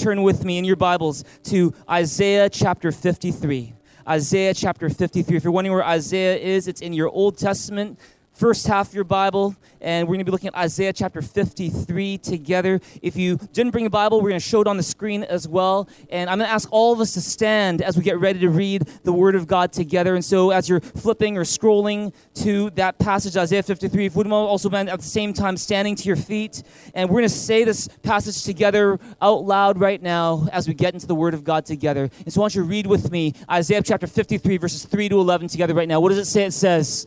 turn with me in your Bibles to Isaiah chapter 53. Isaiah chapter 53. If you're wondering where Isaiah is, it's in your Old Testament first half of your Bible, and we're going to be looking at Isaiah chapter 53 together. If you didn't bring a Bible, we're going to show it on the screen as well. And I'm going to ask all of us to stand as we get ready to read the Word of God together. And so, as you're flipping or scrolling to that passage, Isaiah 53, if you would also been at the same time standing to your feet, and we're going to say this passage together out loud right now as we get into the Word of God together. And so, I want you to read with me Isaiah chapter 53, verses 3 to 11 together right now. What does it say? It says,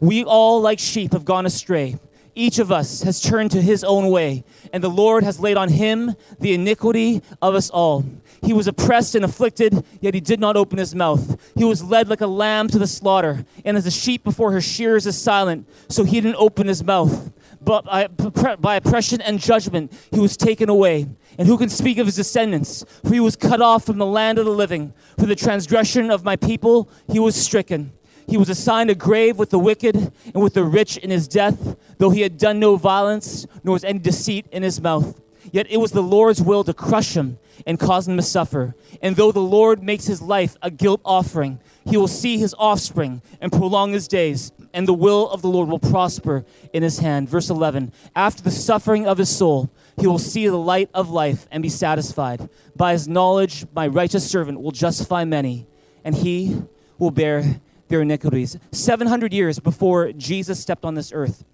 We all, like sheep, have gone astray. Each of us has turned to his own way, and the Lord has laid on him the iniquity of us all. He was oppressed and afflicted, yet he did not open his mouth. He was led like a lamb to the slaughter, and as a sheep before her shearers is silent, so he didn't open his mouth. But by, by oppression and judgment, he was taken away. And who can speak of his descendants? For he was cut off from the land of the living. For the transgression of my people, he was stricken. He was assigned a grave with the wicked and with the rich in his death, though he had done no violence, nor was any deceit in his mouth. Yet it was the Lord's will to crush him and cause him to suffer. And though the Lord makes his life a guilt offering, he will see his offspring and prolong his days, and the will of the Lord will prosper in his hand. Verse 11 After the suffering of his soul, he will see the light of life and be satisfied. By his knowledge, my righteous servant will justify many, and he will bear their iniquities. 700 years before Jesus stepped on this earth,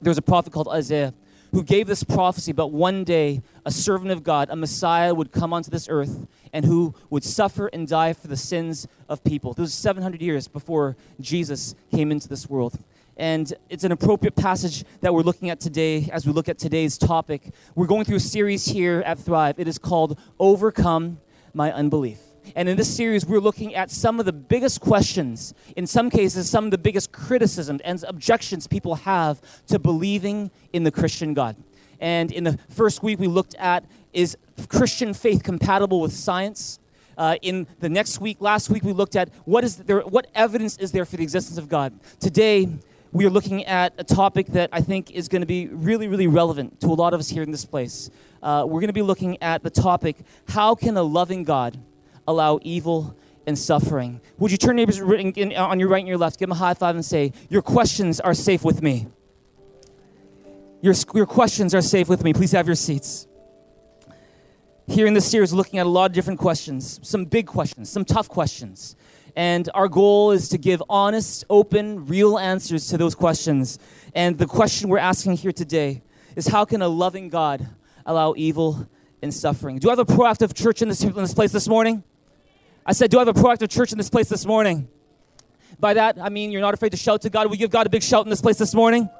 there was a prophet called Isaiah who gave this prophecy about one day a servant of God, a Messiah, would come onto this earth and who would suffer and die for the sins of people. This was 700 years before Jesus came into this world. And it's an appropriate passage that we're looking at today as we look at today's topic. We're going through a series here at Thrive. It is called Overcome My Unbelief. And in this series, we're looking at some of the biggest questions, in some cases, some of the biggest criticisms and objections people have to believing in the Christian God. And in the first week, we looked at is Christian faith compatible with science? Uh, in the next week, last week, we looked at what is there, what evidence is there for the existence of God. Today, we are looking at a topic that I think is going to be really, really relevant to a lot of us here in this place. Uh, we're going to be looking at the topic: How can a loving God allow evil and suffering. Would you turn neighbors uh, on your right and your left, give them a high five and say, Your questions are safe with me. Your, your questions are safe with me. Please have your seats. Here in this series, looking at a lot of different questions, some big questions, some tough questions. And our goal is to give honest, open, real answers to those questions. And the question we're asking here today is how can a loving God allow evil and suffering? Do I have a proactive church in this, in this place this morning? I said, Do I have a proactive church in this place this morning? By that, I mean you're not afraid to shout to God. We give God a big shout in this place this morning.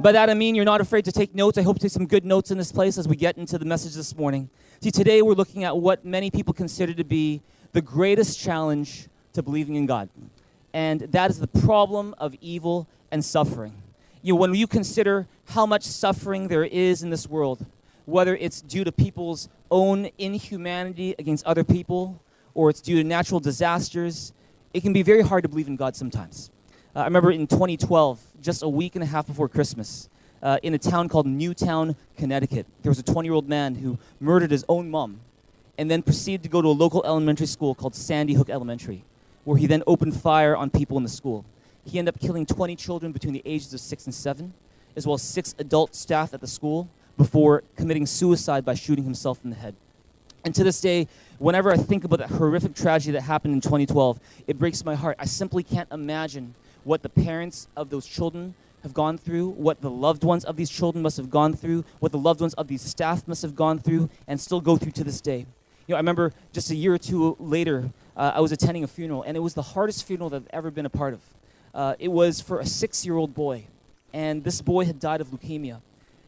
By that, I mean you're not afraid to take notes. I hope to take some good notes in this place as we get into the message this morning. See, today we're looking at what many people consider to be the greatest challenge to believing in God, and that is the problem of evil and suffering. You know, when you consider how much suffering there is in this world, whether it's due to people's own inhumanity against other people, or it's due to natural disasters, it can be very hard to believe in God sometimes. Uh, I remember in 2012, just a week and a half before Christmas, uh, in a town called Newtown, Connecticut, there was a 20 year old man who murdered his own mom and then proceeded to go to a local elementary school called Sandy Hook Elementary, where he then opened fire on people in the school. He ended up killing 20 children between the ages of 6 and 7, as well as six adult staff at the school, before committing suicide by shooting himself in the head. And to this day, whenever I think about that horrific tragedy that happened in 2012, it breaks my heart. I simply can't imagine what the parents of those children have gone through, what the loved ones of these children must have gone through, what the loved ones of these staff must have gone through, and still go through to this day. You know, I remember just a year or two later, uh, I was attending a funeral, and it was the hardest funeral that I've ever been a part of. Uh, it was for a six year old boy, and this boy had died of leukemia.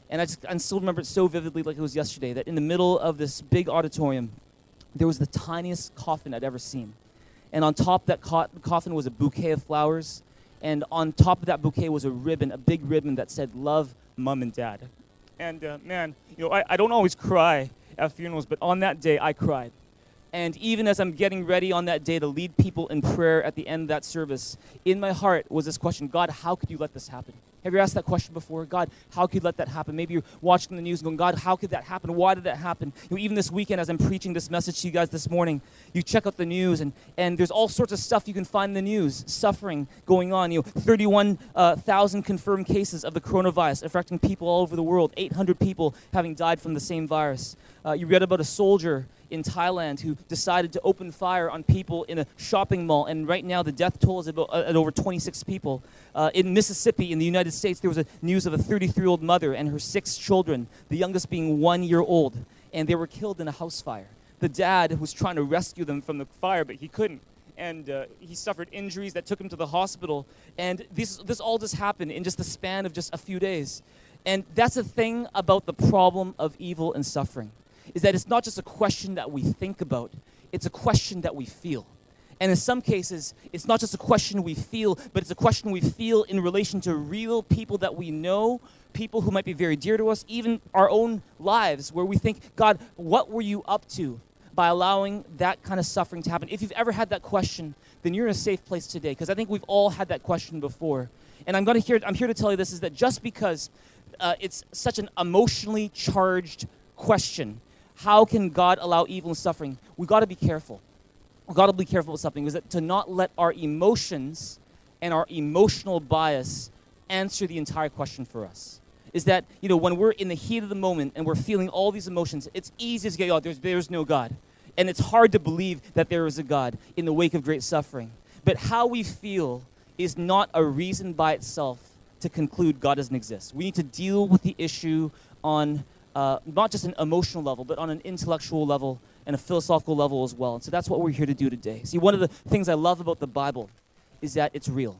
And I, just, I still remember it so vividly like it was yesterday that in the middle of this big auditorium, there was the tiniest coffin I'd ever seen. And on top of that co- coffin was a bouquet of flowers. And on top of that bouquet was a ribbon, a big ribbon that said, Love, Mom and Dad. And uh, man, you know, I, I don't always cry at funerals, but on that day I cried. And even as I'm getting ready on that day to lead people in prayer at the end of that service, in my heart was this question God, how could you let this happen? Have you asked that question before? God, how could you let that happen? Maybe you're watching the news going, God, how could that happen? Why did that happen? You know, even this weekend, as I'm preaching this message to you guys this morning, you check out the news and, and there's all sorts of stuff you can find in the news, suffering going on. You know, 31,000 uh, confirmed cases of the coronavirus affecting people all over the world, 800 people having died from the same virus. Uh, you read about a soldier in Thailand who decided to open fire on people in a shopping mall, and right now the death toll is about, uh, at over 26 people. Uh, in Mississippi, in the United States, there was a news of a 33-year-old mother and her six children, the youngest being one year old, and they were killed in a house fire. The dad was trying to rescue them from the fire, but he couldn't and uh, he suffered injuries that took him to the hospital. And this, this all just happened in just the span of just a few days. And that's the thing about the problem of evil and suffering is that it's not just a question that we think about, it's a question that we feel. And in some cases, it's not just a question we feel, but it's a question we feel in relation to real people that we know, people who might be very dear to us, even our own lives, where we think, God, what were you up to by allowing that kind of suffering to happen? If you've ever had that question, then you're in a safe place today, because I think we've all had that question before. And I'm to hear, I'm here to tell you this is that just because uh, it's such an emotionally charged question, how can God allow evil and suffering? We got to be careful. Got to be careful with something is that to not let our emotions and our emotional bias answer the entire question for us. Is that, you know, when we're in the heat of the moment and we're feeling all these emotions, it's easy to get, oh, there's, there's no God. And it's hard to believe that there is a God in the wake of great suffering. But how we feel is not a reason by itself to conclude God doesn't exist. We need to deal with the issue on uh, not just an emotional level, but on an intellectual level and a philosophical level as well. And so that's what we're here to do today. See, one of the things I love about the Bible is that it's real.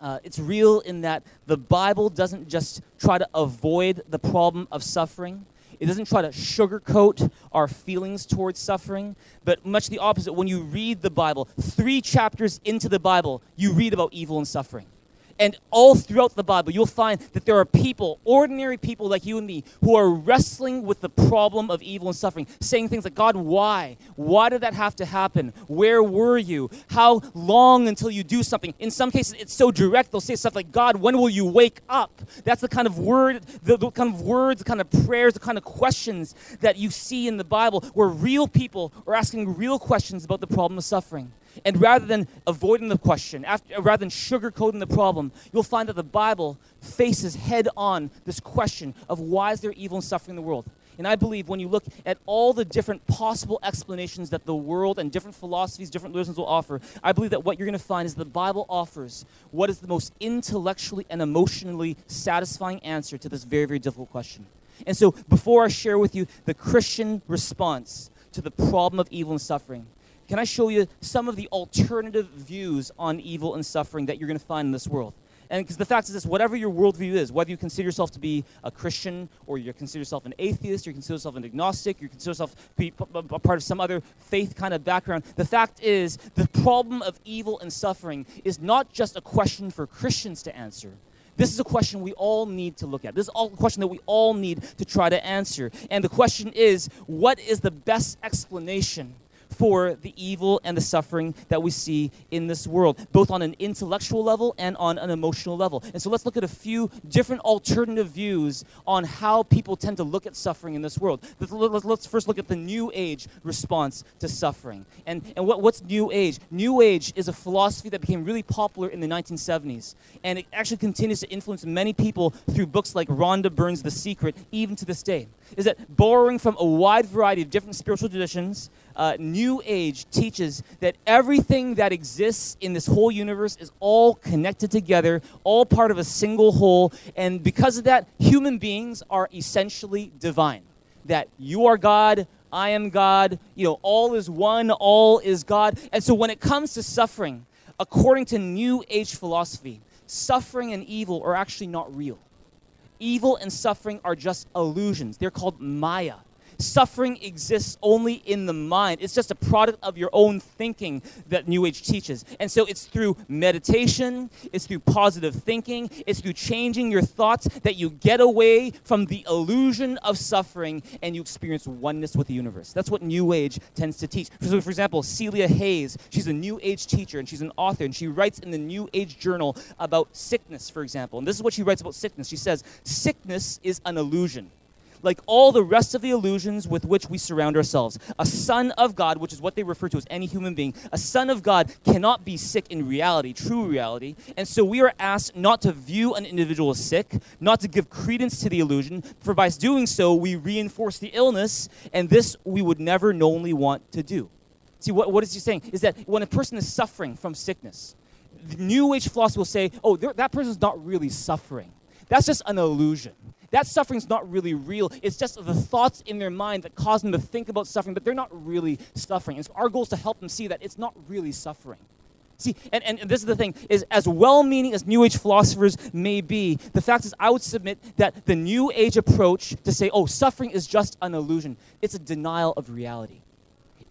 Uh, it's real in that the Bible doesn't just try to avoid the problem of suffering. It doesn't try to sugarcoat our feelings towards suffering, but much the opposite. When you read the Bible, three chapters into the Bible, you read about evil and suffering. And all throughout the Bible, you'll find that there are people, ordinary people like you and me, who are wrestling with the problem of evil and suffering, saying things like, God, why? Why did that have to happen? Where were you? How long until you do something? In some cases, it's so direct, they'll say stuff like, God, when will you wake up? That's the kind of word, the, the kind of words, the kind of prayers, the kind of questions that you see in the Bible where real people are asking real questions about the problem of suffering. And rather than avoiding the question, after, rather than sugarcoating the problem, you'll find that the Bible faces head on this question of why is there evil and suffering in the world? And I believe when you look at all the different possible explanations that the world and different philosophies, different religions will offer, I believe that what you're going to find is the Bible offers what is the most intellectually and emotionally satisfying answer to this very, very difficult question. And so, before I share with you the Christian response to the problem of evil and suffering, can I show you some of the alternative views on evil and suffering that you're going to find in this world? And because the fact is this, whatever your worldview is, whether you consider yourself to be a Christian or you consider yourself an atheist, you consider yourself an agnostic, you consider yourself to be a part of some other faith kind of background, the fact is the problem of evil and suffering is not just a question for Christians to answer. This is a question we all need to look at. This is a question that we all need to try to answer. And the question is, what is the best explanation for the evil and the suffering that we see in this world, both on an intellectual level and on an emotional level. And so let's look at a few different alternative views on how people tend to look at suffering in this world. Let's first look at the New Age response to suffering. And, and what, what's New Age? New Age is a philosophy that became really popular in the 1970s. And it actually continues to influence many people through books like Rhonda Byrne's The Secret, even to this day. Is that borrowing from a wide variety of different spiritual traditions, uh, New Age teaches that everything that exists in this whole universe is all connected together, all part of a single whole. And because of that, human beings are essentially divine. That you are God, I am God, you know, all is one, all is God. And so when it comes to suffering, according to New Age philosophy, suffering and evil are actually not real. Evil and suffering are just illusions. They're called Maya. Suffering exists only in the mind. It's just a product of your own thinking that New Age teaches. And so it's through meditation, it's through positive thinking, it's through changing your thoughts that you get away from the illusion of suffering and you experience oneness with the universe. That's what New Age tends to teach. So, for example, Celia Hayes, she's a New Age teacher and she's an author, and she writes in the New Age Journal about sickness, for example. And this is what she writes about sickness. She says, Sickness is an illusion like all the rest of the illusions with which we surround ourselves. A son of God, which is what they refer to as any human being, a son of God cannot be sick in reality, true reality. And so we are asked not to view an individual as sick, not to give credence to the illusion, for by doing so, we reinforce the illness, and this we would never knowingly want to do. See, what, what is he saying? Is that when a person is suffering from sickness, the New Age philosophy will say, oh, that person's not really suffering. That's just an illusion. That suffering's not really real. It's just the thoughts in their mind that cause them to think about suffering, but they're not really suffering. And so our goal is to help them see that it's not really suffering. See, and, and this is the thing, is as well-meaning as New Age philosophers may be, the fact is I would submit that the New Age approach to say, oh, suffering is just an illusion, it's a denial of reality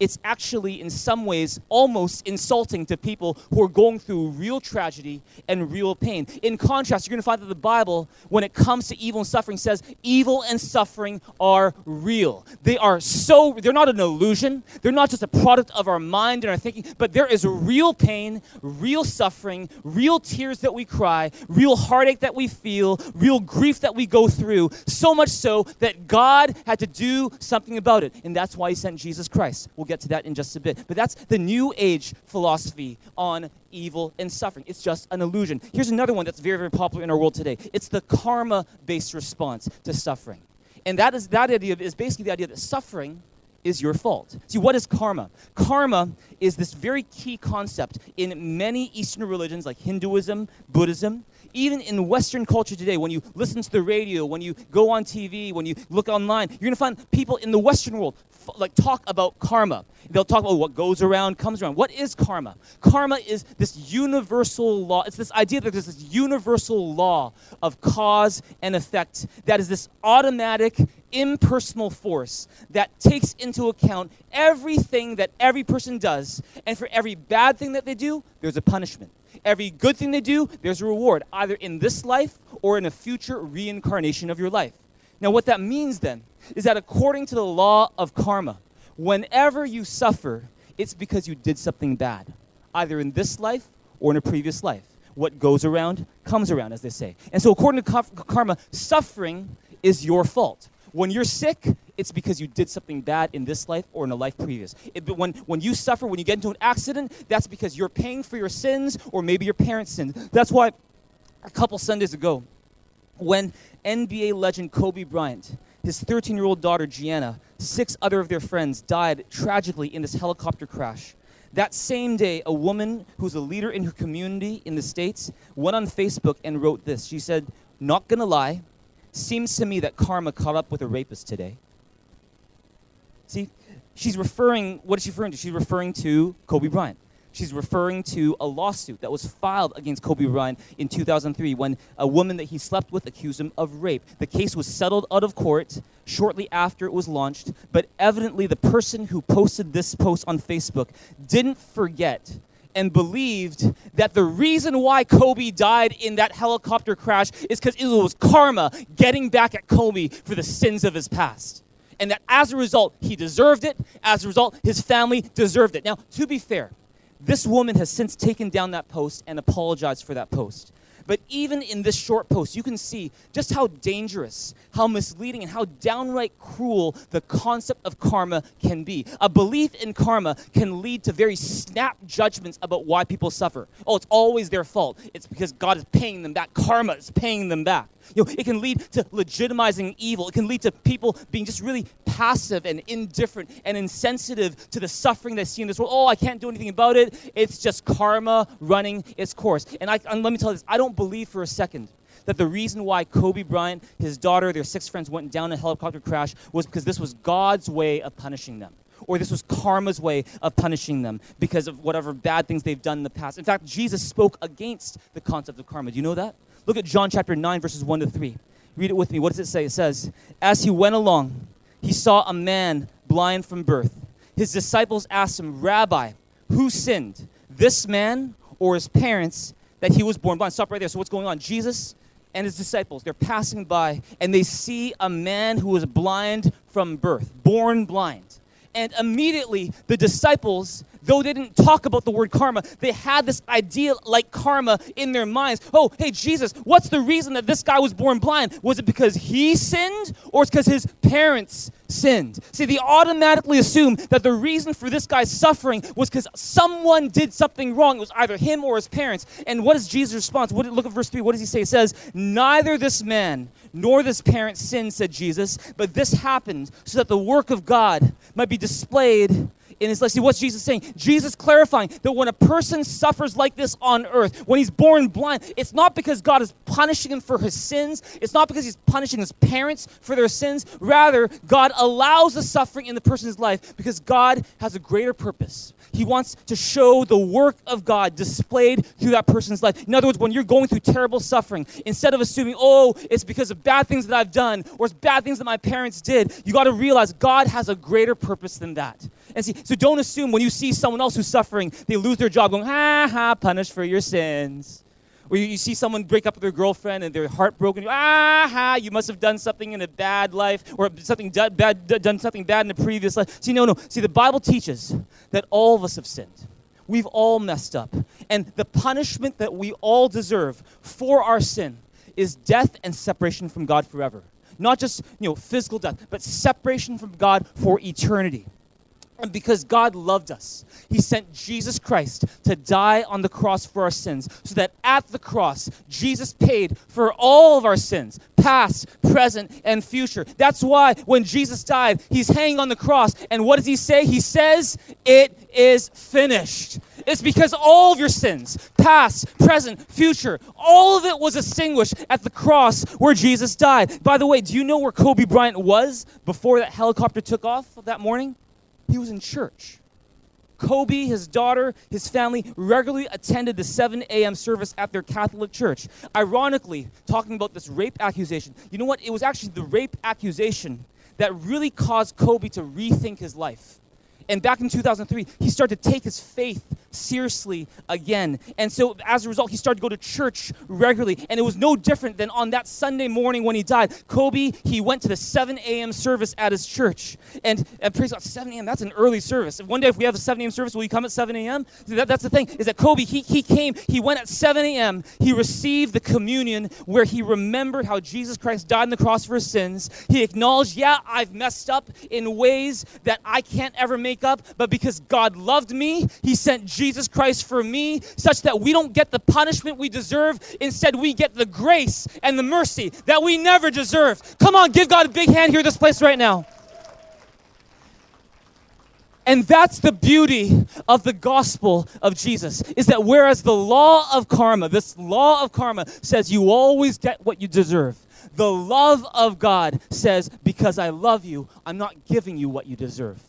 it's actually, in some ways, almost insulting to people who are going through real tragedy and real pain. In contrast, you're going to find that the Bible, when it comes to evil and suffering, says evil and suffering are real. They are so, they're not an illusion. They're not just a product of our mind and our thinking, but there is real pain, real suffering, real tears that we cry, real heartache that we feel, real grief that we go through, so much so that God had to do something about it. And that's why He sent Jesus Christ. We'll get to that in just a bit. But that's the New Age philosophy on evil and suffering. It's just an illusion. Here's another one that's very, very popular in our world today it's the karma based response to suffering. And that is that idea is basically the idea that suffering is your fault. See, what is karma? Karma is this very key concept in many Eastern religions like Hinduism, Buddhism, even in Western culture today, when you listen to the radio, when you go on TV, when you look online, you're going to find people in the Western world f- like talk about karma. They'll talk about what goes around comes around. What is karma? Karma is this universal law. It's this idea that there's this universal law of cause and effect that is this automatic, impersonal force that takes into account everything that every person does. And for every bad thing that they do, there's a punishment. Every good thing they do, there's a reward, either in this life or in a future reincarnation of your life. Now, what that means then is that according to the law of karma, whenever you suffer, it's because you did something bad, either in this life or in a previous life. What goes around comes around, as they say. And so, according to karma, suffering is your fault. When you're sick, it's because you did something bad in this life or in a life previous. It, when, when you suffer, when you get into an accident, that's because you're paying for your sins or maybe your parents' sins. That's why a couple Sundays ago, when NBA legend Kobe Bryant, his 13 year old daughter Gianna, six other of their friends died tragically in this helicopter crash. That same day, a woman who's a leader in her community in the States went on Facebook and wrote this. She said, Not gonna lie, seems to me that karma caught up with a rapist today. See, she's referring, what is she referring to? She's referring to Kobe Bryant. She's referring to a lawsuit that was filed against Kobe Bryant in 2003 when a woman that he slept with accused him of rape. The case was settled out of court shortly after it was launched, but evidently the person who posted this post on Facebook didn't forget and believed that the reason why Kobe died in that helicopter crash is because it was karma getting back at Kobe for the sins of his past and that as a result, he deserved it. As a result, his family deserved it. Now, to be fair, this woman has since taken down that post and apologized for that post. But even in this short post, you can see just how dangerous, how misleading, and how downright cruel the concept of karma can be. A belief in karma can lead to very snap judgments about why people suffer. Oh, it's always their fault. It's because God is paying them back. Karma is paying them back. You know, it can lead to legitimizing evil. It can lead to people being just really passive and indifferent and insensitive to the suffering they see in this world. Oh, I can't do anything about it. It's just karma running its course. And, I, and let me tell you this I don't believe for a second that the reason why Kobe Bryant, his daughter, their six friends went down in a helicopter crash was because this was God's way of punishing them. Or this was karma's way of punishing them because of whatever bad things they've done in the past. In fact, Jesus spoke against the concept of karma. Do you know that? Look at John chapter 9, verses 1 to 3. Read it with me. What does it say? It says, As he went along, he saw a man blind from birth. His disciples asked him, Rabbi, who sinned, this man or his parents, that he was born blind? Stop right there. So, what's going on? Jesus and his disciples, they're passing by and they see a man who was blind from birth, born blind. And immediately the disciples, though they didn't talk about the word karma, they had this idea like karma in their minds. Oh, hey, Jesus, what's the reason that this guy was born blind? Was it because he sinned or it's because his parents sinned? See, they automatically assume that the reason for this guy's suffering was because someone did something wrong. It was either him or his parents. And what is Jesus' response? What, look at verse 3. What does he say? It says, Neither this man nor this parent sinned, said Jesus, but this happened so that the work of God might be displayed in his life. See, what's Jesus is saying? Jesus clarifying that when a person suffers like this on earth, when he's born blind, it's not because God is punishing him for his sins. It's not because he's punishing his parents for their sins. Rather, God allows the suffering in the person's life because God has a greater purpose. He wants to show the work of God displayed through that person's life. In other words, when you're going through terrible suffering, instead of assuming, oh, it's because of bad things that I've done or it's bad things that my parents did, you got to realize God has a greater purpose than that. And see, so don't assume when you see someone else who's suffering, they lose their job going, ha ha, punished for your sins. Or you, you see someone break up with their girlfriend and they're heartbroken. Ah ha, you must have done something in a bad life or something d- bad, d- done something bad in a previous life. See, no, no. See, the Bible teaches that all of us have sinned. We've all messed up. And the punishment that we all deserve for our sin is death and separation from God forever. Not just, you know, physical death, but separation from God for eternity. And because God loved us, He sent Jesus Christ to die on the cross for our sins, so that at the cross, Jesus paid for all of our sins, past, present, and future. That's why when Jesus died, He's hanging on the cross. And what does He say? He says, It is finished. It's because all of your sins, past, present, future, all of it was extinguished at the cross where Jesus died. By the way, do you know where Kobe Bryant was before that helicopter took off that morning? He was in church. Kobe, his daughter, his family regularly attended the 7 a.m. service at their Catholic church. Ironically, talking about this rape accusation, you know what? It was actually the rape accusation that really caused Kobe to rethink his life. And back in 2003, he started to take his faith seriously again. And so as a result, he started to go to church regularly. And it was no different than on that Sunday morning when he died. Kobe, he went to the 7 a.m. service at his church. And, and praise God, 7 a.m., that's an early service. One day, if we have a 7 a.m. service, will you come at 7 a.m.? That, that's the thing, is that Kobe, he, he came, he went at 7 a.m., he received the communion where he remembered how Jesus Christ died on the cross for his sins. He acknowledged, yeah, I've messed up in ways that I can't ever make up, but because God loved me, he sent Jesus Christ for me, such that we don't get the punishment we deserve. Instead, we get the grace and the mercy that we never deserve. Come on, give God a big hand here this place right now. And that's the beauty of the gospel of Jesus is that whereas the law of karma, this law of karma says you always get what you deserve, the love of God says, because I love you, I'm not giving you what you deserve.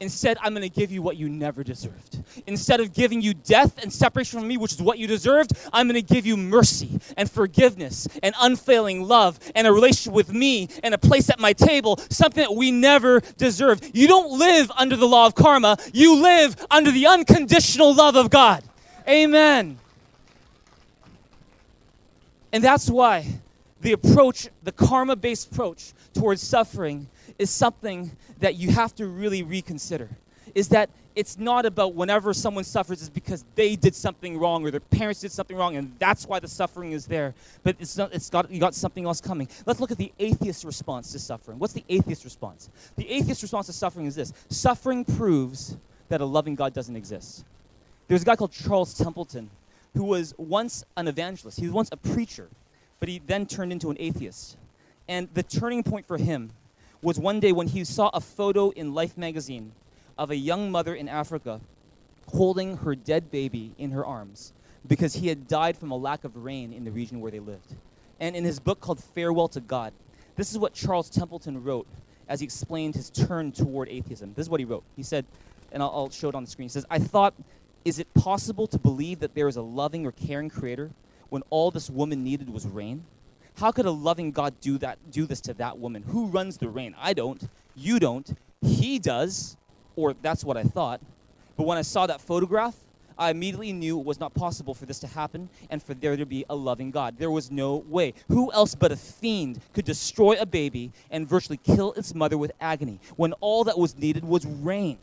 Instead, I'm going to give you what you never deserved. Instead of giving you death and separation from me, which is what you deserved, I'm going to give you mercy and forgiveness and unfailing love and a relationship with me and a place at my table, something that we never deserved. You don't live under the law of karma, you live under the unconditional love of God. Amen. And that's why the approach, the karma based approach towards suffering, is something that you have to really reconsider is that it's not about whenever someone suffers is because they did something wrong or their parents did something wrong and that's why the suffering is there but it's not it's got you got something else coming. Let's look at the atheist response to suffering. What's the atheist response? The atheist response to suffering is this. Suffering proves that a loving god doesn't exist. There's a guy called charles templeton who was once an evangelist. He was once a preacher but he then turned into an atheist. And the turning point for him was one day when he saw a photo in Life magazine of a young mother in Africa holding her dead baby in her arms because he had died from a lack of rain in the region where they lived. And in his book called Farewell to God, this is what Charles Templeton wrote as he explained his turn toward atheism. This is what he wrote. He said, and I'll, I'll show it on the screen. He says, I thought, is it possible to believe that there is a loving or caring creator when all this woman needed was rain? How could a loving God do that do this to that woman? Who runs the rain? I don't. You don't. He does, or that's what I thought. But when I saw that photograph, I immediately knew it was not possible for this to happen and for there to be a loving God. There was no way. Who else but a fiend could destroy a baby and virtually kill its mother with agony when all that was needed was rain?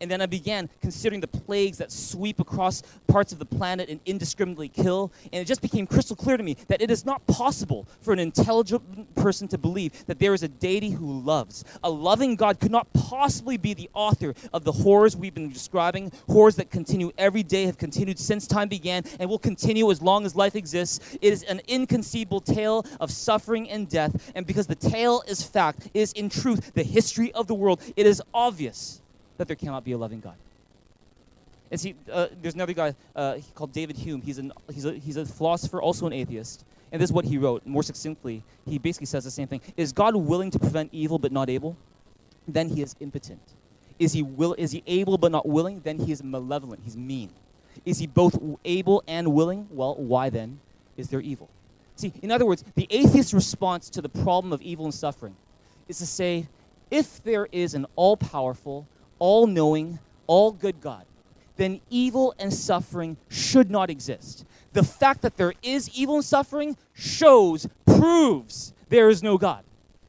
And then I began considering the plagues that sweep across parts of the planet and indiscriminately kill. And it just became crystal clear to me that it is not possible for an intelligent person to believe that there is a deity who loves. A loving God could not possibly be the author of the horrors we've been describing, horrors that continue every day, have continued since time began, and will continue as long as life exists. It is an inconceivable tale of suffering and death. And because the tale is fact, is in truth the history of the world, it is obvious that there cannot be a loving God. And see, uh, there's another guy uh, called David Hume. He's, an, he's, a, he's a philosopher, also an atheist. And this is what he wrote. More succinctly, he basically says the same thing. Is God willing to prevent evil but not able? Then he is impotent. Is he, will, is he able but not willing? Then he is malevolent. He's mean. Is he both able and willing? Well, why then is there evil? See, in other words, the atheist's response to the problem of evil and suffering is to say, if there is an all powerful, all knowing, all good God, then evil and suffering should not exist. The fact that there is evil and suffering shows, proves there is no God.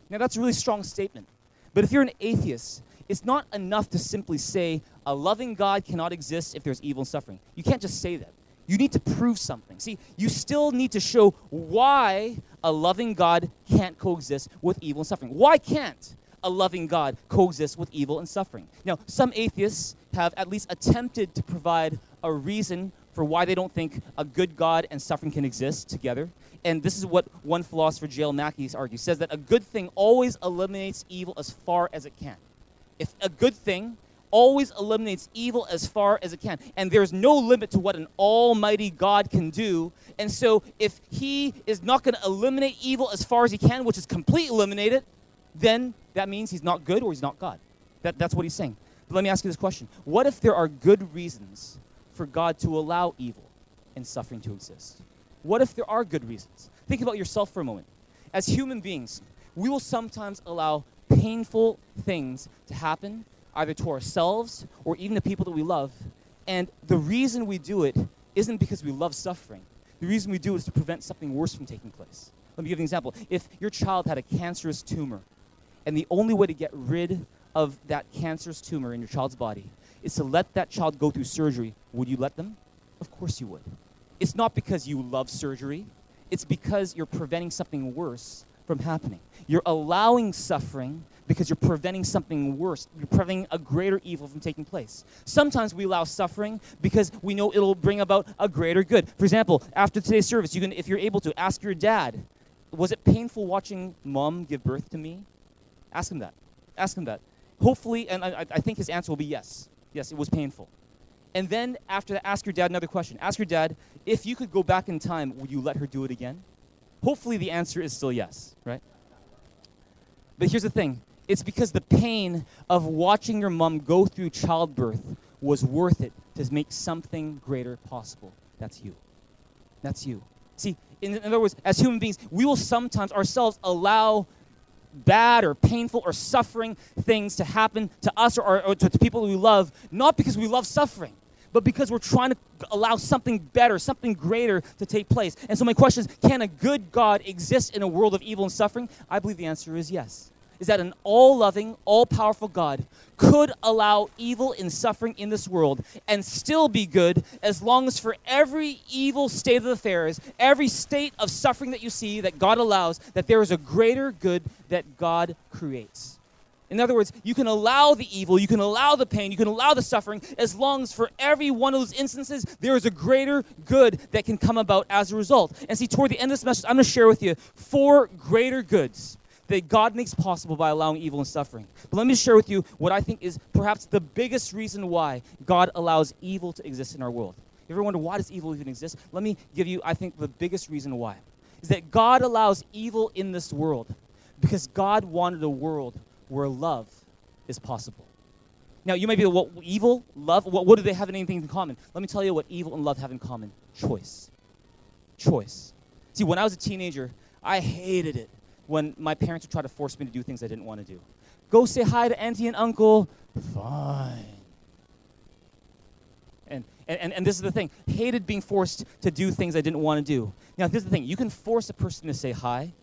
Now, that's a really strong statement. But if you're an atheist, it's not enough to simply say a loving God cannot exist if there's evil and suffering. You can't just say that. You need to prove something. See, you still need to show why a loving God can't coexist with evil and suffering. Why can't? A loving God coexist with evil and suffering. Now, some atheists have at least attempted to provide a reason for why they don't think a good God and suffering can exist together. And this is what one philosopher, J.L. Mackie, argues says that a good thing always eliminates evil as far as it can. If a good thing always eliminates evil as far as it can. And there's no limit to what an almighty God can do. And so, if he is not going to eliminate evil as far as he can, which is completely eliminated, then that means he's not good or he's not God. That, that's what he's saying. But let me ask you this question What if there are good reasons for God to allow evil and suffering to exist? What if there are good reasons? Think about yourself for a moment. As human beings, we will sometimes allow painful things to happen, either to ourselves or even the people that we love. And the reason we do it isn't because we love suffering. The reason we do it is to prevent something worse from taking place. Let me give you an example. If your child had a cancerous tumor and the only way to get rid of that cancerous tumor in your child's body is to let that child go through surgery. Would you let them? Of course you would. It's not because you love surgery, it's because you're preventing something worse from happening. You're allowing suffering because you're preventing something worse. You're preventing a greater evil from taking place. Sometimes we allow suffering because we know it'll bring about a greater good. For example, after today's service, you can, if you're able to, ask your dad, was it painful watching mom give birth to me? Ask him that. Ask him that. Hopefully, and I, I think his answer will be yes. Yes, it was painful. And then after that, ask your dad another question. Ask your dad, if you could go back in time, would you let her do it again? Hopefully, the answer is still yes, right? But here's the thing it's because the pain of watching your mom go through childbirth was worth it to make something greater possible. That's you. That's you. See, in, in other words, as human beings, we will sometimes ourselves allow bad or painful or suffering things to happen to us or, or, to people we love, not because we love suffering, but because we're trying to allow something better, something greater to take place. And so, my question is can a good God exist in a world of evil and suffering? I believe the answer is yes is that an all loving, all powerful God could allow evil and suffering in this world and still be good as long as for every evil state of affairs, every state of suffering that you see that God allows, that there is a greater good that God creates. In other words, you can allow the evil, you can allow the pain, you can allow the suffering, as long as for every one of those instances, there is a greater good that can come about as a result. And see, toward the end of this message, I'm going to share with you four greater goods that God makes possible by allowing evil and suffering. But let me share with you what I think is perhaps the biggest reason why God allows evil to exist in our world. You ever wonder why does evil even exist? Let me give you, I think, the biggest reason why. Is that God allows evil in this world because God wanted a world where love is possible. Now, you may be, what, evil, love, what, what do they have in anything in common? Let me tell you what evil and love have in common choice. Choice. See, when I was a teenager, I hated it when my parents would try to force me to do things I didn't want to do. Go say hi to auntie and uncle. Fine. And, and, and this is the thing hated being forced to do things I didn't want to do. Now, this is the thing you can force a person to say hi,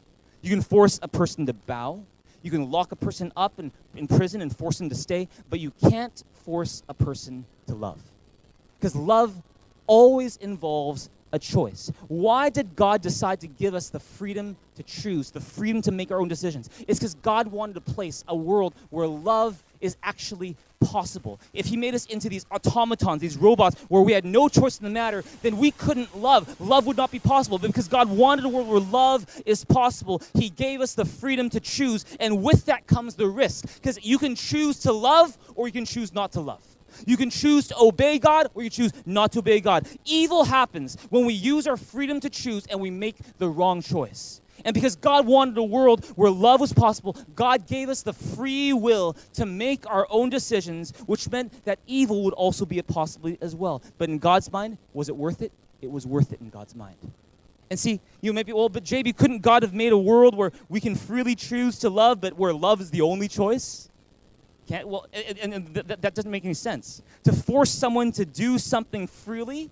you can force a person to bow, you can lock a person up in, in prison and force them to stay, but you can't force a person to love. Because love always involves a choice. Why did God decide to give us the freedom to choose, the freedom to make our own decisions? It's because God wanted to place a world where love is actually possible. If He made us into these automatons, these robots, where we had no choice in the matter, then we couldn't love. Love would not be possible. But because God wanted a world where love is possible, He gave us the freedom to choose. And with that comes the risk. Because you can choose to love or you can choose not to love. You can choose to obey God or you choose not to obey God. Evil happens when we use our freedom to choose and we make the wrong choice. And because God wanted a world where love was possible, God gave us the free will to make our own decisions, which meant that evil would also be a possibility as well. But in God's mind, was it worth it? It was worth it in God's mind. And see, you may be, well, but JB, couldn't God have made a world where we can freely choose to love, but where love is the only choice? Can't, well, and, and th- that doesn't make any sense. To force someone to do something freely,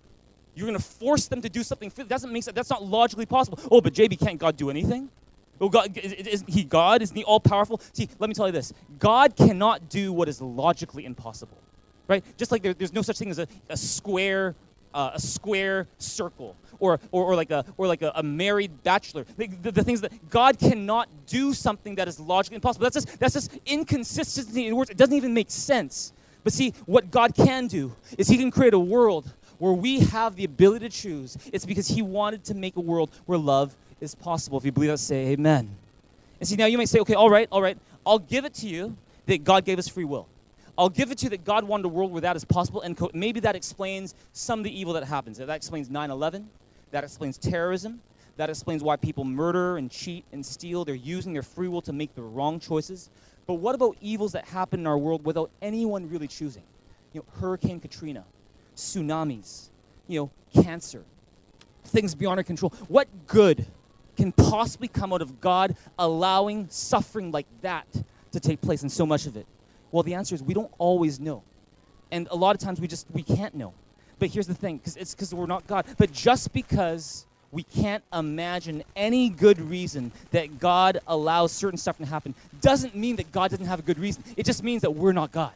you're going to force them to do something freely. Doesn't make sense. That's not logically possible. Oh, but JB, can't God do anything? Oh, God, is, not he God? Isn't he all powerful? See, let me tell you this God cannot do what is logically impossible, right? Just like there, there's no such thing as a, a square, uh, a square circle or, or, or like, a, or like a, a married bachelor. The, the, the, things that God cannot do something that is logically impossible. That's just, that's just inconsistency in words. It doesn't even make sense. But see, what God can do is He can create a world where we have the ability to choose. It's because He wanted to make a world where love is possible. If you believe that, say amen. And see, now you might say, okay, all right, all right, I'll give it to you that God gave us free will. I'll give it to you that God wanted a world where that is possible, and maybe that explains some of the evil that happens. That explains 9 11. That explains terrorism. That explains why people murder and cheat and steal. They're using their free will to make the wrong choices. But what about evils that happen in our world without anyone really choosing? You know, Hurricane Katrina, tsunamis, you know, cancer, things beyond our control. What good can possibly come out of God allowing suffering like that to take place and so much of it? Well, the answer is we don't always know. And a lot of times we just we can't know. But here's the thing, because it's because we're not God. But just because we can't imagine any good reason that God allows certain stuff to happen doesn't mean that God doesn't have a good reason. It just means that we're not God.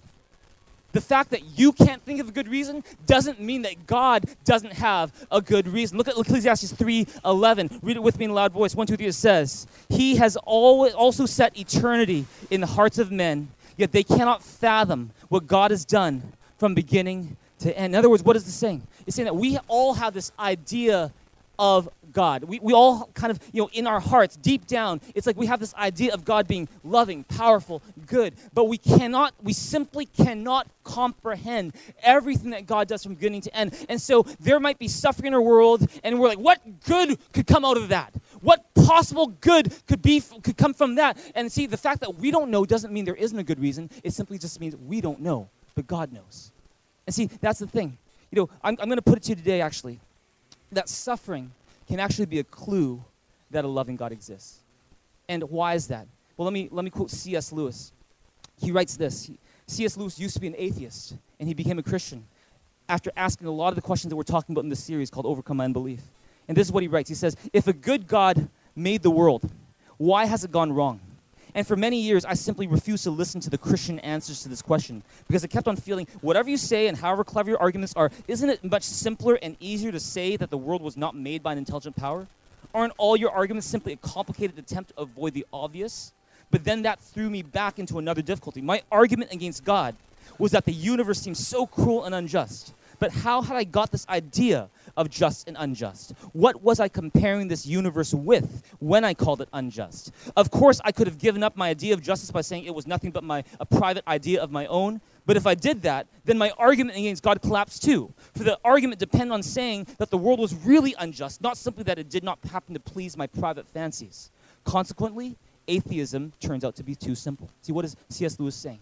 The fact that you can't think of a good reason doesn't mean that God doesn't have a good reason. Look at Ecclesiastes 3:11. Read it with me in a loud voice. One, two, three. It says, "He has also set eternity in the hearts of men, yet they cannot fathom what God has done from beginning to end. In other words, what is this saying? It's saying that we all have this idea of God. We, we all kind of, you know, in our hearts, deep down, it's like we have this idea of God being loving, powerful, good. But we cannot, we simply cannot comprehend everything that God does from beginning to end. And so there might be suffering in our world, and we're like, what good could come out of that? What possible good could be could come from that? And see, the fact that we don't know doesn't mean there isn't a good reason. It simply just means we don't know, but God knows. And see, that's the thing. You know, I'm, I'm going to put it to you today, actually, that suffering can actually be a clue that a loving God exists. And why is that? Well, let me, let me quote C.S. Lewis. He writes this C.S. Lewis used to be an atheist, and he became a Christian after asking a lot of the questions that we're talking about in this series called Overcome Unbelief. And this is what he writes He says, If a good God made the world, why has it gone wrong? And for many years, I simply refused to listen to the Christian answers to this question because I kept on feeling whatever you say and however clever your arguments are, isn't it much simpler and easier to say that the world was not made by an intelligent power? Aren't all your arguments simply a complicated attempt to avoid the obvious? But then that threw me back into another difficulty. My argument against God was that the universe seemed so cruel and unjust. But how had I got this idea of just and unjust. What was I comparing this universe with when I called it unjust? Of course, I could have given up my idea of justice by saying it was nothing but my, a private idea of my own. But if I did that, then my argument against God collapsed too. For the argument depended on saying that the world was really unjust, not simply that it did not happen to please my private fancies. Consequently, atheism turns out to be too simple. See, what is C.S. Lewis saying?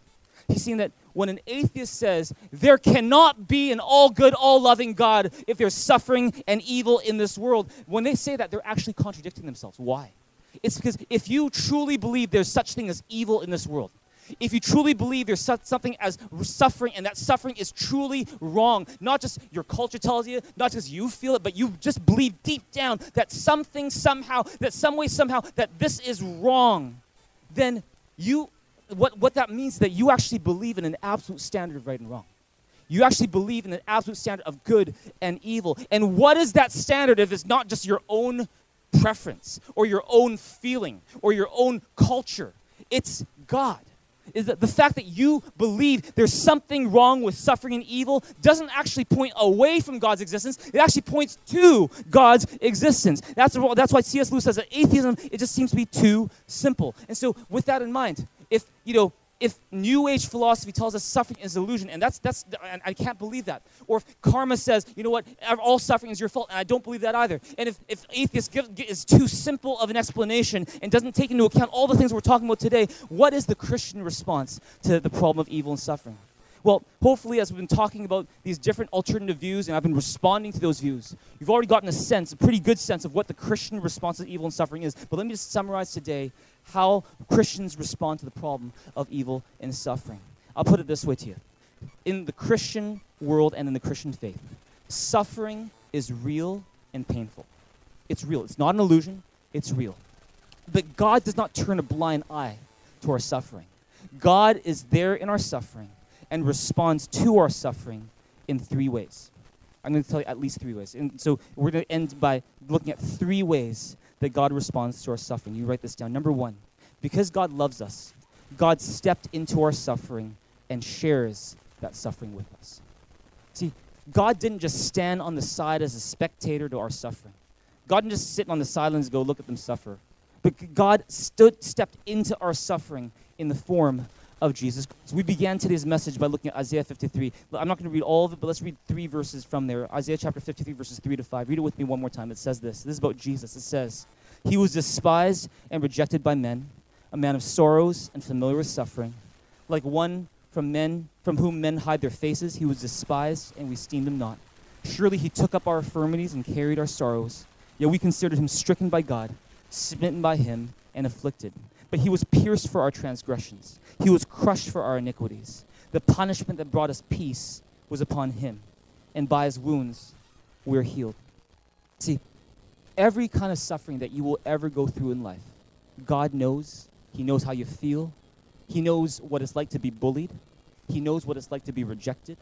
He's saying that when an atheist says there cannot be an all good, all loving God if there's suffering and evil in this world, when they say that, they're actually contradicting themselves. Why? It's because if you truly believe there's such thing as evil in this world, if you truly believe there's something as suffering and that suffering is truly wrong, not just your culture tells you, not just you feel it, but you just believe deep down that something somehow, that some way somehow, that this is wrong, then you, what, what that means is that you actually believe in an absolute standard of right and wrong. You actually believe in an absolute standard of good and evil. And what is that standard if it's not just your own preference or your own feeling or your own culture? It's God is that the fact that you believe there's something wrong with suffering and evil doesn't actually point away from God's existence. It actually points to God's existence. That's, that's why C.S. Lewis says that atheism, it just seems to be too simple. And so with that in mind, if, you know, if New Age philosophy tells us suffering is illusion, and that's that's I can't believe that. Or if karma says, you know what, all suffering is your fault, and I don't believe that either. And if if atheist is too simple of an explanation and doesn't take into account all the things we're talking about today, what is the Christian response to the problem of evil and suffering? Well, hopefully, as we've been talking about these different alternative views and I've been responding to those views, you've already gotten a sense, a pretty good sense of what the Christian response to evil and suffering is. But let me just summarize today how Christians respond to the problem of evil and suffering. I'll put it this way to you. In the Christian world and in the Christian faith, suffering is real and painful. It's real. It's not an illusion, it's real. But God does not turn a blind eye to our suffering. God is there in our suffering and responds to our suffering in three ways. I'm going to tell you at least three ways. And so we're going to end by looking at three ways that God responds to our suffering. You write this down. Number one, because God loves us, God stepped into our suffering and shares that suffering with us. See, God didn't just stand on the side as a spectator to our suffering. God didn't just sit on the sidelines and go look at them suffer. But God stood, stepped into our suffering in the form of Jesus. We began today's message by looking at Isaiah 53. I'm not going to read all of it, but let's read three verses from there. Isaiah chapter 53, verses 3 to 5. Read it with me one more time. It says this. This is about Jesus. It says, He was despised and rejected by men, a man of sorrows and familiar with suffering. Like one from men from whom men hide their faces, he was despised and we esteemed him not. Surely he took up our infirmities and carried our sorrows. Yet we considered him stricken by God, smitten by him, and afflicted. But he was pierced for our transgressions, he was crushed for our iniquities. The punishment that brought us peace was upon him, and by his wounds we're healed. See, every kind of suffering that you will ever go through in life, God knows. He knows how you feel. He knows what it's like to be bullied. He knows what it's like to be rejected.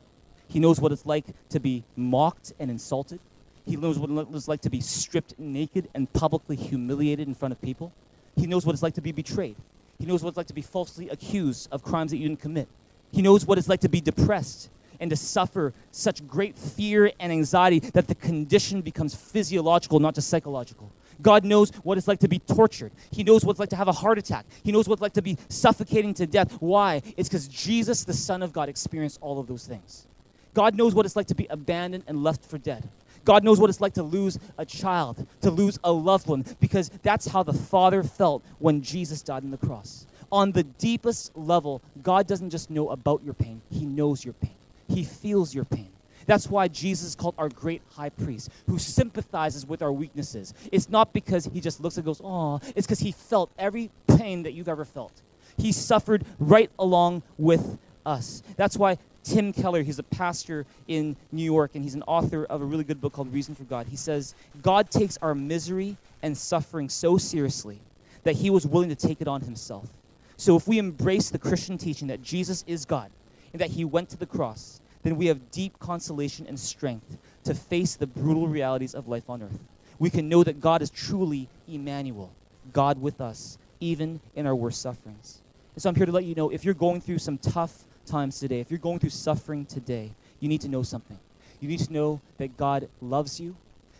He knows what it's like to be mocked and insulted. He knows what it's like to be stripped naked and publicly humiliated in front of people. He knows what it's like to be betrayed. He knows what it's like to be falsely accused of crimes that you didn't commit. He knows what it's like to be depressed and to suffer such great fear and anxiety that the condition becomes physiological, not just psychological. God knows what it's like to be tortured. He knows what it's like to have a heart attack. He knows what it's like to be suffocating to death. Why? It's because Jesus, the Son of God, experienced all of those things. God knows what it's like to be abandoned and left for dead. God knows what it's like to lose a child, to lose a loved one, because that's how the Father felt when Jesus died on the cross. On the deepest level, God doesn't just know about your pain, He knows your pain, He feels your pain. That's why Jesus is called our great high priest, who sympathizes with our weaknesses. It's not because he just looks and goes, oh, it's because he felt every pain that you've ever felt. He suffered right along with us. That's why Tim Keller, he's a pastor in New York, and he's an author of a really good book called Reason for God. He says, God takes our misery and suffering so seriously that he was willing to take it on himself. So if we embrace the Christian teaching that Jesus is God and that he went to the cross, then we have deep consolation and strength to face the brutal realities of life on earth. We can know that God is truly Emmanuel, God with us, even in our worst sufferings. And so I'm here to let you know if you're going through some tough times today, if you're going through suffering today, you need to know something. You need to know that God loves you,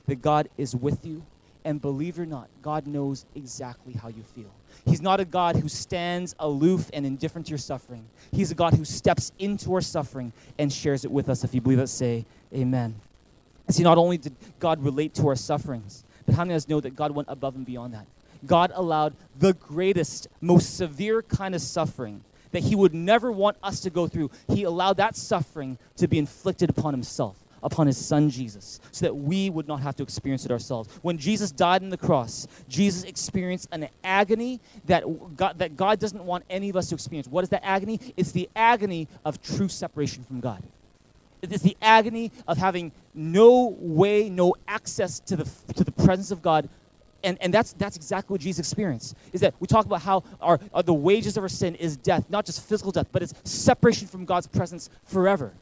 that God is with you, and believe it or not, God knows exactly how you feel. He's not a God who stands aloof and indifferent to your suffering. He's a God who steps into our suffering and shares it with us. If you believe it, say amen. See, not only did God relate to our sufferings, but how many of us know that God went above and beyond that? God allowed the greatest, most severe kind of suffering that he would never want us to go through. He allowed that suffering to be inflicted upon himself, upon his son Jesus so that we would not have to experience it ourselves. When Jesus died on the cross, Jesus experienced an agony that God, that God doesn't want any of us to experience. What is that agony? It's the agony of true separation from God. It is the agony of having no way, no access to the, to the presence of God and, and that's, that's exactly what Jesus experienced. Is that we talk about how our, our, the wages of our sin is death, not just physical death, but it's separation from God's presence forever.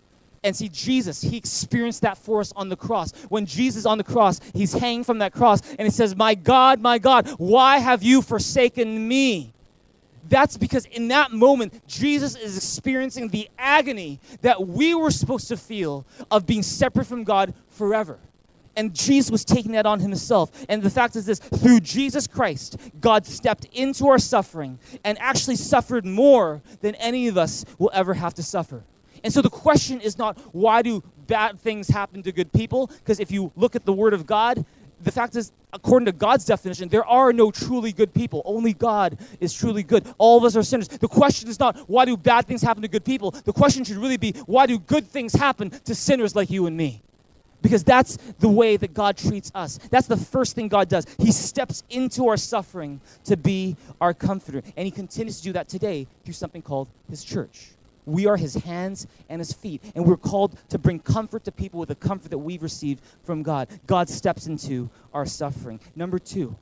And see, Jesus, he experienced that for us on the cross. When Jesus on the cross, he's hanging from that cross, and he says, My God, my God, why have you forsaken me? That's because in that moment, Jesus is experiencing the agony that we were supposed to feel of being separate from God forever. And Jesus was taking that on himself. And the fact is this through Jesus Christ, God stepped into our suffering and actually suffered more than any of us will ever have to suffer. And so the question is not why do bad things happen to good people? Because if you look at the Word of God, the fact is, according to God's definition, there are no truly good people. Only God is truly good. All of us are sinners. The question is not why do bad things happen to good people. The question should really be why do good things happen to sinners like you and me? Because that's the way that God treats us. That's the first thing God does. He steps into our suffering to be our comforter. And He continues to do that today through something called His church. We are His hands and His feet. And we're called to bring comfort to people with the comfort that we've received from God. God steps into our suffering. Number two,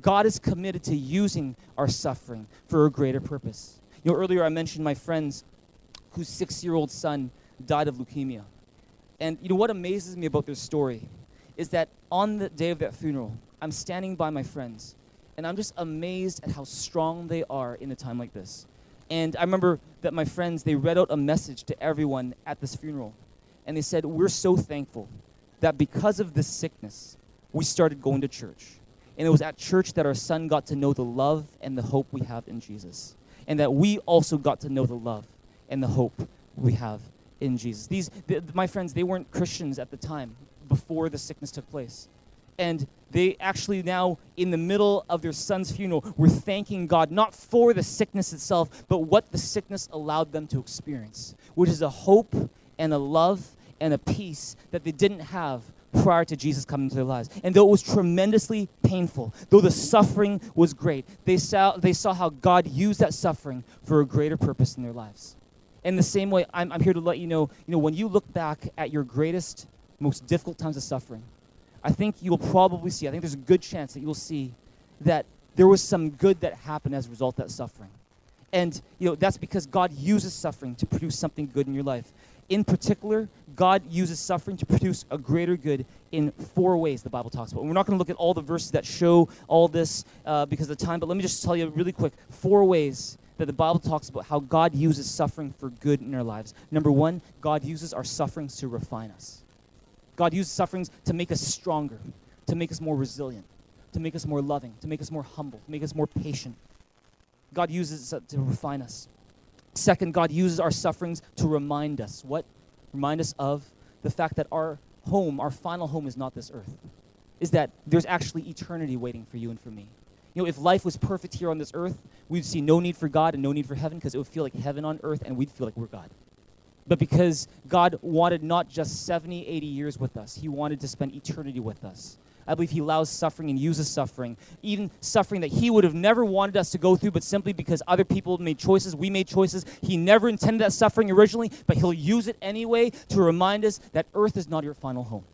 God is committed to using our suffering for a greater purpose. You know, earlier I mentioned my friends whose six year old son died of leukemia. And you know what amazes me about their story is that on the day of that funeral, I'm standing by my friends, and I'm just amazed at how strong they are in a time like this. And I remember that my friends, they read out a message to everyone at this funeral. And they said, We're so thankful that because of this sickness, we started going to church. And it was at church that our son got to know the love and the hope we have in Jesus. And that we also got to know the love and the hope we have in Jesus. These, the, my friends, they weren't Christians at the time before the sickness took place. And they actually now, in the middle of their son's funeral, were thanking God not for the sickness itself, but what the sickness allowed them to experience, which is a hope and a love and a peace that they didn't have prior to Jesus coming into their lives. And though it was tremendously painful, though the suffering was great, they saw, they saw how God used that suffering for a greater purpose in their lives. In the same way, I'm, I'm here to let you know, you know, when you look back at your greatest, most difficult times of suffering, I think you'll probably see, I think there's a good chance that you'll see that there was some good that happened as a result of that suffering. And, you know, that's because God uses suffering to produce something good in your life. In particular, God uses suffering to produce a greater good in four ways the Bible talks about. And we're not going to look at all the verses that show all this uh, because of the time, but let me just tell you really quick four ways that the Bible talks about how God uses suffering for good in our lives. Number one, God uses our sufferings to refine us. God uses sufferings to make us stronger, to make us more resilient, to make us more loving, to make us more humble, to make us more patient. God uses it to refine us. Second, God uses our sufferings to remind us what? Remind us of the fact that our home, our final home, is not this earth. Is that there's actually eternity waiting for you and for me. You know, if life was perfect here on this earth, we'd see no need for God and no need for heaven because it would feel like heaven on earth and we'd feel like we're God. But because God wanted not just 70, 80 years with us, He wanted to spend eternity with us. I believe He allows suffering and uses suffering, even suffering that He would have never wanted us to go through, but simply because other people made choices, we made choices. He never intended that suffering originally, but He'll use it anyway to remind us that earth is not your final home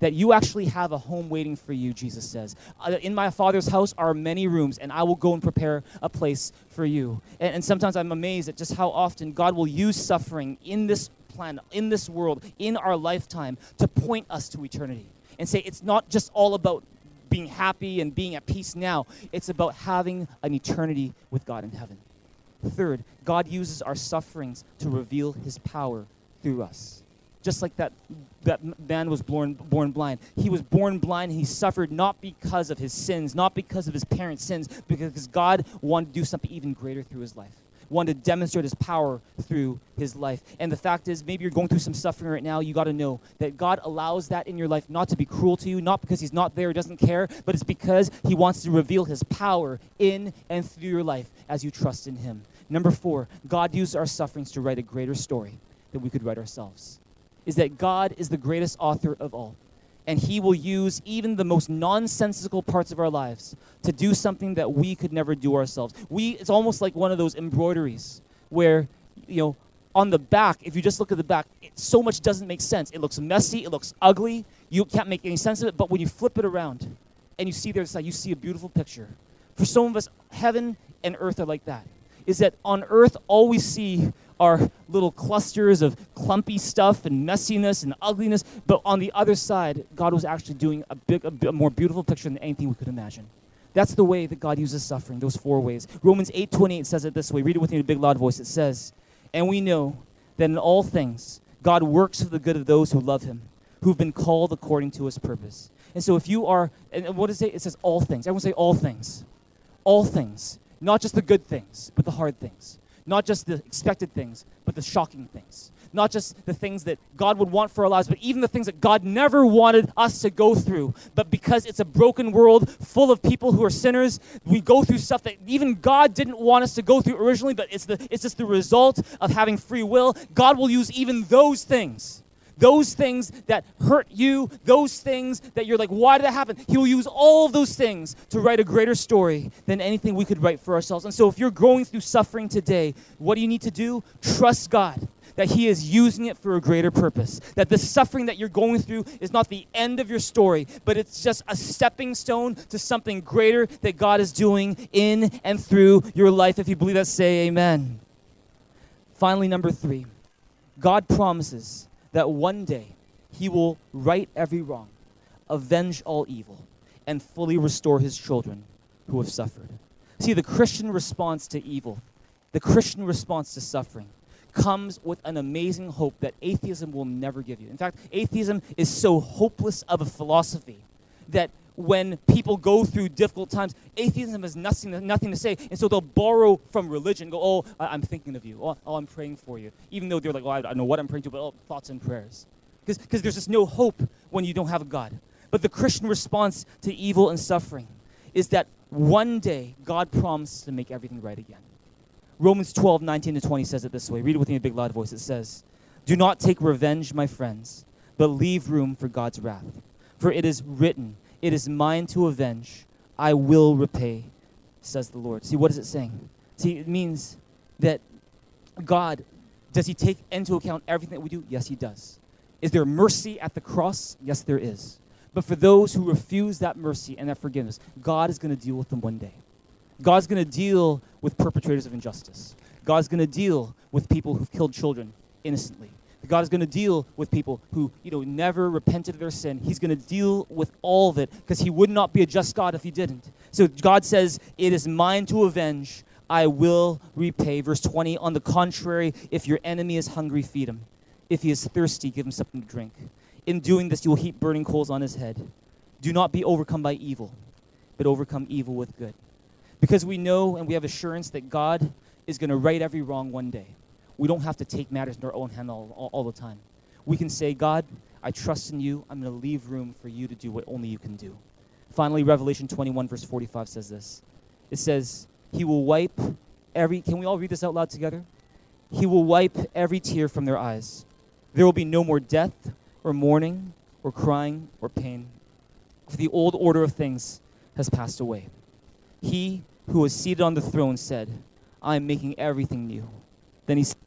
that you actually have a home waiting for you, Jesus says. Uh, in my Father's house are many rooms, and I will go and prepare a place for you. And, and sometimes I'm amazed at just how often God will use suffering in this planet, in this world, in our lifetime, to point us to eternity and say it's not just all about being happy and being at peace now, it's about having an eternity with God in heaven. Third, God uses our sufferings to reveal his power through us just like that, that man was born, born blind. He was born blind. He suffered not because of his sins, not because of his parents' sins, because God wanted to do something even greater through his life. Wanted to demonstrate his power through his life. And the fact is, maybe you're going through some suffering right now. You got to know that God allows that in your life not to be cruel to you, not because He's not there, doesn't care, but it's because He wants to reveal His power in and through your life as you trust in Him. Number four, God used our sufferings to write a greater story than we could write ourselves. Is that God is the greatest author of all. And He will use even the most nonsensical parts of our lives to do something that we could never do ourselves. We, it's almost like one of those embroideries where, you know, on the back, if you just look at the back, it, so much doesn't make sense. It looks messy, it looks ugly, you can't make any sense of it, but when you flip it around and you see there's side, you see a beautiful picture. For some of us, heaven and earth are like that. Is that on earth, all we see are little clusters of clumpy stuff and messiness and ugliness, but on the other side, God was actually doing a, big, a, a more beautiful picture than anything we could imagine. That's the way that God uses suffering, those four ways. Romans 8:28 says it this way. Read it with me in a big loud voice. It says, and we know that in all things, God works for the good of those who love him, who've been called according to his purpose. And so if you are, and what does it say? It says all things. Everyone say all things. All things. Not just the good things, but the hard things. Not just the expected things, but the shocking things not just the things that God would want for our lives, but even the things that God never wanted us to go through. But because it's a broken world full of people who are sinners, we go through stuff that even God didn't want us to go through originally, but it's, the, it's just the result of having free will. God will use even those things those things that hurt you, those things that you're like, why did that happen? He will use all of those things to write a greater story than anything we could write for ourselves. And so if you're going through suffering today, what do you need to do? Trust God that He is using it for a greater purpose. That the suffering that you're going through is not the end of your story, but it's just a stepping stone to something greater that God is doing in and through your life. If you believe that, say amen. Finally, number three God promises that one day He will right every wrong, avenge all evil, and fully restore His children who have suffered. See, the Christian response to evil, the Christian response to suffering, comes with an amazing hope that atheism will never give you. In fact, atheism is so hopeless of a philosophy that when people go through difficult times, atheism has nothing, nothing to say. And so they'll borrow from religion, go, oh, I, am thinking of you. Oh, oh, I'm praying for you. Even though they're like, oh, I don't know what I'm praying to, but oh, thoughts and prayers. Because there's just no hope when you don't have a God. But the Christian response to evil and suffering is that one day God promises to make everything right again. Romans 12, 19 to 20 says it this way. Read it with me in a big loud voice. It says, Do not take revenge, my friends, but leave room for God's wrath. For it is written, It is mine to avenge. I will repay, says the Lord. See, what is it saying? See, it means that God, does He take into account everything that we do? Yes, He does. Is there mercy at the cross? Yes, there is. But for those who refuse that mercy and that forgiveness, God is going to deal with them one day. God's going to deal with perpetrators of injustice. God's going to deal with people who've killed children innocently. God is going to deal with people who, you know, never repented of their sin. He's going to deal with all of it because he would not be a just God if he didn't. So God says, "It is mine to avenge. I will repay." Verse 20, on the contrary, if your enemy is hungry, feed him. If he is thirsty, give him something to drink. In doing this, you will heap burning coals on his head. Do not be overcome by evil, but overcome evil with good. Because we know and we have assurance that God is going to right every wrong one day. We don't have to take matters in our own hand all, all, all the time. We can say, God, I trust in you. I'm going to leave room for you to do what only you can do. Finally, Revelation 21, verse 45 says this It says, He will wipe every, can we all read this out loud together? He will wipe every tear from their eyes. There will be no more death, or mourning, or crying, or pain. For the old order of things has passed away. He who was seated on the throne said, I am making everything new. Then he said,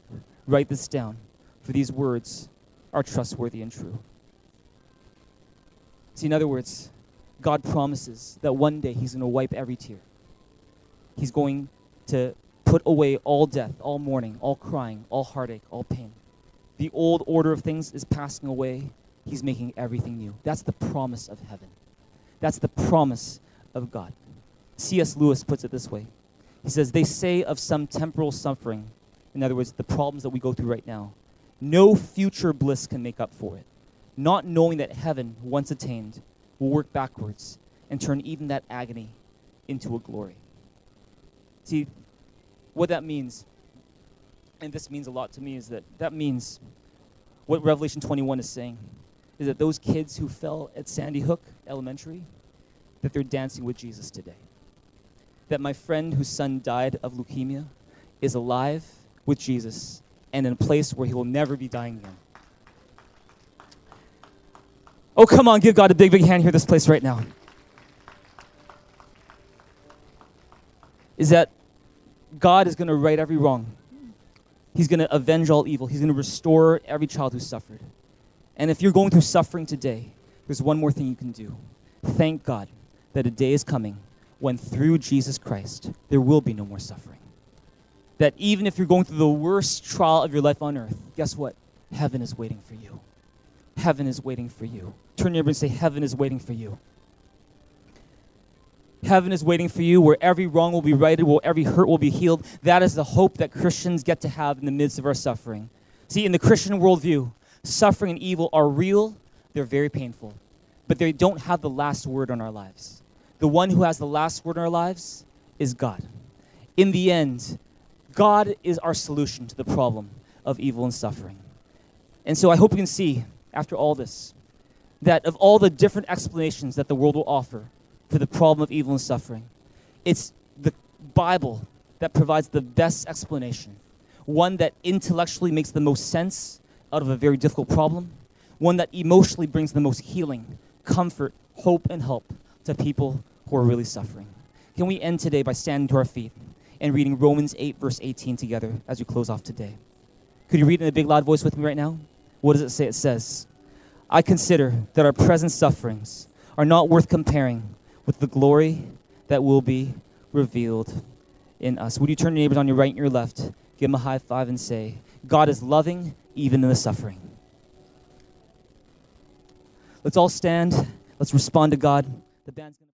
Write this down, for these words are trustworthy and true. See, in other words, God promises that one day He's going to wipe every tear. He's going to put away all death, all mourning, all crying, all heartache, all pain. The old order of things is passing away. He's making everything new. That's the promise of heaven. That's the promise of God. C.S. Lewis puts it this way He says, They say of some temporal suffering, in other words, the problems that we go through right now, no future bliss can make up for it. Not knowing that heaven, once attained, will work backwards and turn even that agony into a glory. See, what that means, and this means a lot to me, is that that means what Revelation 21 is saying is that those kids who fell at Sandy Hook Elementary, that they're dancing with Jesus today that my friend whose son died of leukemia is alive with Jesus and in a place where he will never be dying again. Oh, come on, give God a big, big hand here, this place right now. Is that God is going to right every wrong. He's going to avenge all evil. He's going to restore every child who suffered. And if you're going through suffering today, there's one more thing you can do. Thank God that a day is coming when through Jesus Christ there will be no more suffering. That even if you're going through the worst trial of your life on earth, guess what? Heaven is waiting for you. Heaven is waiting for you. Turn your and say, Heaven is waiting for you. Heaven is waiting for you where every wrong will be righted, where every hurt will be healed. That is the hope that Christians get to have in the midst of our suffering. See, in the Christian worldview, suffering and evil are real, they're very painful, but they don't have the last word on our lives. The one who has the last word in our lives is God. In the end, God is our solution to the problem of evil and suffering. And so I hope you can see, after all this, that of all the different explanations that the world will offer for the problem of evil and suffering, it's the Bible that provides the best explanation, one that intellectually makes the most sense out of a very difficult problem, one that emotionally brings the most healing, comfort, hope, and help to people who are really suffering. Can we end today by standing to our feet and reading Romans 8, verse 18 together as we close off today? Could you read in a big, loud voice with me right now? What does it say? It says, I consider that our present sufferings are not worth comparing with the glory that will be revealed in us. Would you turn your neighbors on your right and your left? Give them a high five and say, God is loving even in the suffering. Let's all stand. Let's respond to God. The band's gonna